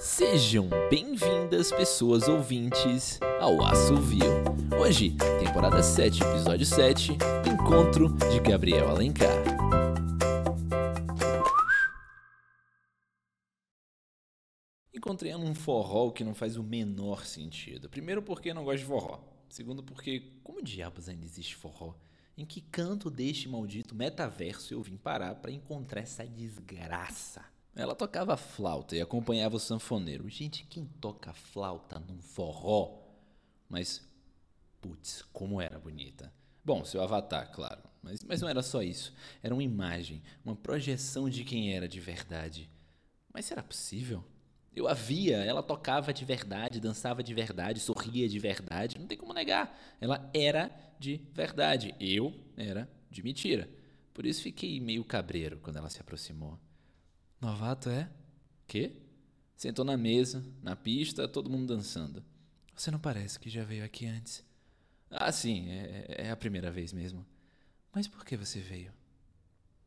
Sejam bem-vindas, pessoas ouvintes, ao Assovio. Hoje, temporada 7, episódio 7, Encontro de Gabriel Alencar. Encontrei num forró que não faz o menor sentido. Primeiro porque não gosto de forró. Segundo porque, como diabos ainda existe forró? Em que canto deste maldito metaverso eu vim parar para encontrar essa desgraça? Ela tocava flauta e acompanhava o sanfoneiro. Gente, quem toca flauta num forró? Mas, putz, como era bonita. Bom, seu avatar, claro. Mas, mas não era só isso. Era uma imagem, uma projeção de quem era de verdade. Mas será possível? Eu a via, ela tocava de verdade, dançava de verdade, sorria de verdade, não tem como negar. Ela era de verdade, eu era de mentira. Por isso fiquei meio cabreiro quando ela se aproximou. Novato é? Quê? Sentou na mesa, na pista, todo mundo dançando. Você não parece que já veio aqui antes. Ah, sim, é, é a primeira vez mesmo. Mas por que você veio?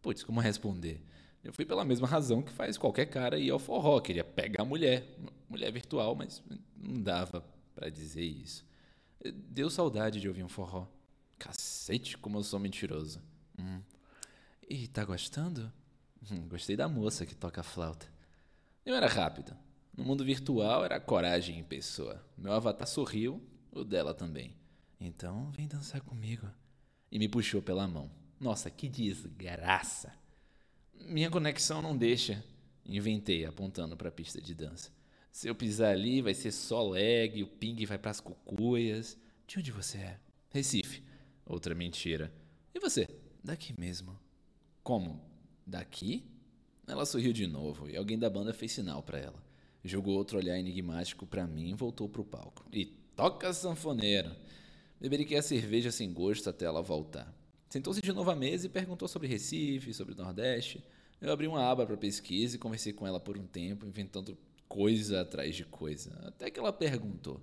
Putz, como responder? Eu fui pela mesma razão que faz qualquer cara ir ao forró. Queria pegar a mulher. Mulher virtual, mas não dava para dizer isso. Deu saudade de ouvir um forró. Cacete, como eu sou mentiroso. Hum. E tá gostando? Hum, gostei da moça que toca flauta. Eu era rápido. No mundo virtual era coragem em pessoa. Meu avatar sorriu, o dela também. Então vem dançar comigo. E me puxou pela mão. Nossa, que desgraça! Minha conexão não deixa. Inventei, apontando para a pista de dança. Se eu pisar ali, vai ser só lag, o ping vai para as cucuias. De onde você é? Recife. Outra mentira. E você? Daqui mesmo. Como? Daqui? Ela sorriu de novo e alguém da banda fez sinal para ela. Jogou outro olhar enigmático para mim e voltou pro palco. E toca sanfoneira. Beberiquei a cerveja sem gosto até ela voltar. Sentou-se de novo à mesa e perguntou sobre Recife, sobre o Nordeste. Eu abri uma aba para pesquisa e conversei com ela por um tempo, inventando coisa atrás de coisa. Até que ela perguntou: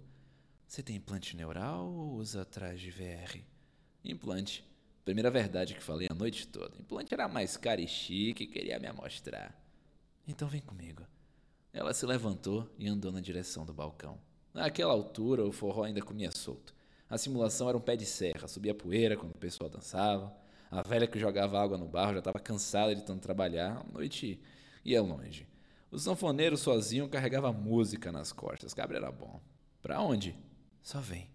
Você tem implante neural ou usa atrás de VR? Implante. Primeira verdade que falei a noite toda. Implante era mais caro e chique e queria me amostrar. Então vem comigo. Ela se levantou e andou na direção do balcão. Naquela altura, o forró ainda comia solto. A simulação era um pé de serra, subia poeira quando o pessoal dançava. A velha que jogava água no barro já estava cansada de tanto trabalhar. A noite ia longe. O sanfoneiro sozinho carregava música nas costas. Cabra era bom. Pra onde? Só vem.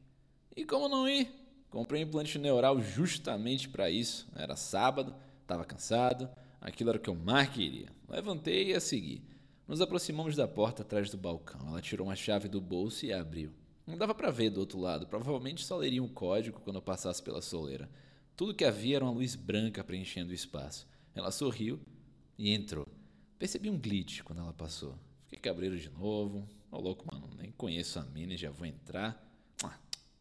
E como não ir? Comprei um implante neural justamente para isso. Era sábado, estava cansado, aquilo era o que eu mais queria. Levantei e a segui. Nos aproximamos da porta atrás do balcão. Ela tirou uma chave do bolso e abriu. Não dava para ver do outro lado, provavelmente só leria um código quando eu passasse pela soleira. Tudo que havia era uma luz branca preenchendo o espaço. Ela sorriu e entrou. Percebi um glitch quando ela passou. Fiquei cabreiro de novo. Ô louco, mano, nem conheço a mina e já vou entrar.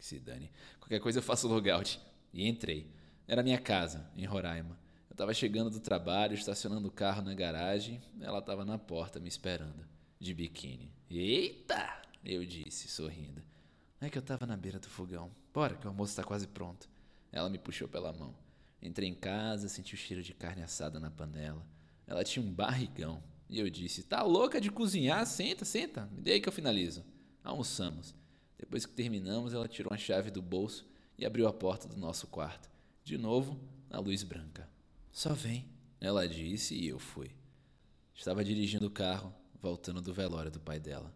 Que se dane. Qualquer coisa eu faço logout. E entrei. Era minha casa, em Roraima. Eu estava chegando do trabalho, estacionando o carro na garagem. Ela estava na porta me esperando, de biquíni. Eita! Eu disse, sorrindo. É que eu tava na beira do fogão. Bora, que o almoço tá quase pronto. Ela me puxou pela mão. Entrei em casa, senti o cheiro de carne assada na panela. Ela tinha um barrigão. E eu disse: Tá louca de cozinhar? Senta, senta. Me dê aí que eu finalizo. Almoçamos. Depois que terminamos, ela tirou a chave do bolso e abriu a porta do nosso quarto. De novo, a luz branca. Só vem, ela disse e eu fui. Estava dirigindo o carro, voltando do velório do pai dela.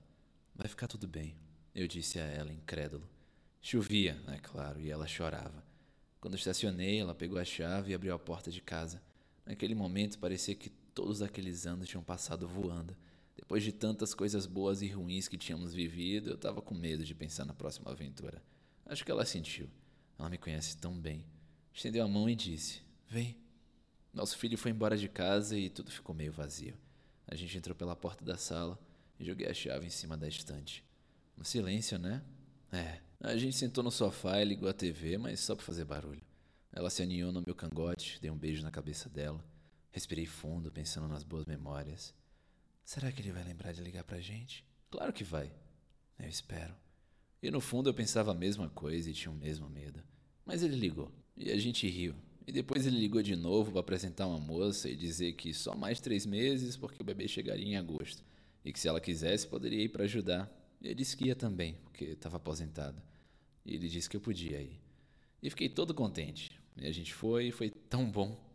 Vai ficar tudo bem eu disse a ela, incrédulo. Chovia, é claro, e ela chorava. Quando estacionei, ela pegou a chave e abriu a porta de casa. Naquele momento parecia que todos aqueles anos tinham passado voando. Depois de tantas coisas boas e ruins que tínhamos vivido, eu estava com medo de pensar na próxima aventura. Acho que ela sentiu. Ela me conhece tão bem. Estendeu a mão e disse: Vem. Nosso filho foi embora de casa e tudo ficou meio vazio. A gente entrou pela porta da sala e joguei a chave em cima da estante. Um silêncio, né? É. A gente sentou no sofá e ligou a TV, mas só para fazer barulho. Ela se aninhou no meu cangote, dei um beijo na cabeça dela. Respirei fundo, pensando nas boas memórias. Será que ele vai lembrar de ligar pra gente? Claro que vai. Eu espero. E no fundo eu pensava a mesma coisa e tinha o mesmo medo. Mas ele ligou. E a gente riu. E depois ele ligou de novo para apresentar uma moça e dizer que só mais três meses porque o bebê chegaria em agosto. e que se ela quisesse poderia ir para ajudar. E eu disse que ia também, porque estava aposentado. E ele disse que eu podia ir. E fiquei todo contente. E a gente foi e foi tão bom.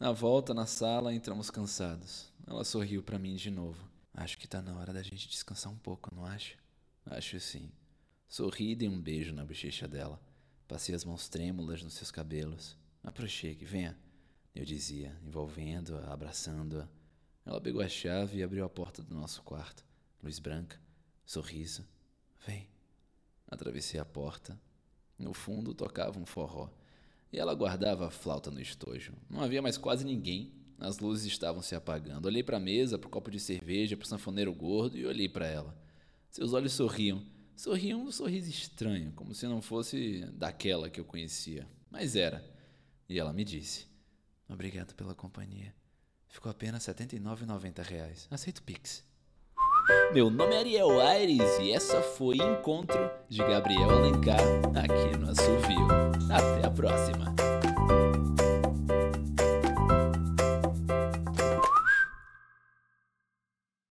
Na volta, na sala, entramos cansados. Ela sorriu para mim de novo. Acho que tá na hora da gente descansar um pouco, não acha? Acho sim. Sorri e dei um beijo na bochecha dela. Passei as mãos trêmulas nos seus cabelos. Aproxime, venha. Eu dizia, envolvendo-a, abraçando-a. Ela pegou a chave e abriu a porta do nosso quarto. Luz branca, sorriso. Vem. Atravessei a porta. No fundo tocava um forró. E ela guardava a flauta no estojo. Não havia mais quase ninguém. As luzes estavam se apagando. Olhei para a mesa, para o copo de cerveja, para o sanfoneiro gordo e olhei para ela. Seus olhos sorriam. Sorriam um sorriso estranho, como se não fosse daquela que eu conhecia. Mas era. E ela me disse: Obrigado pela companhia. Ficou apenas R$ 79,90. Aceito Pix. Meu nome é Ariel Aires e essa foi Encontro de Gabriel Alencar aqui no Assovio. Até a próxima!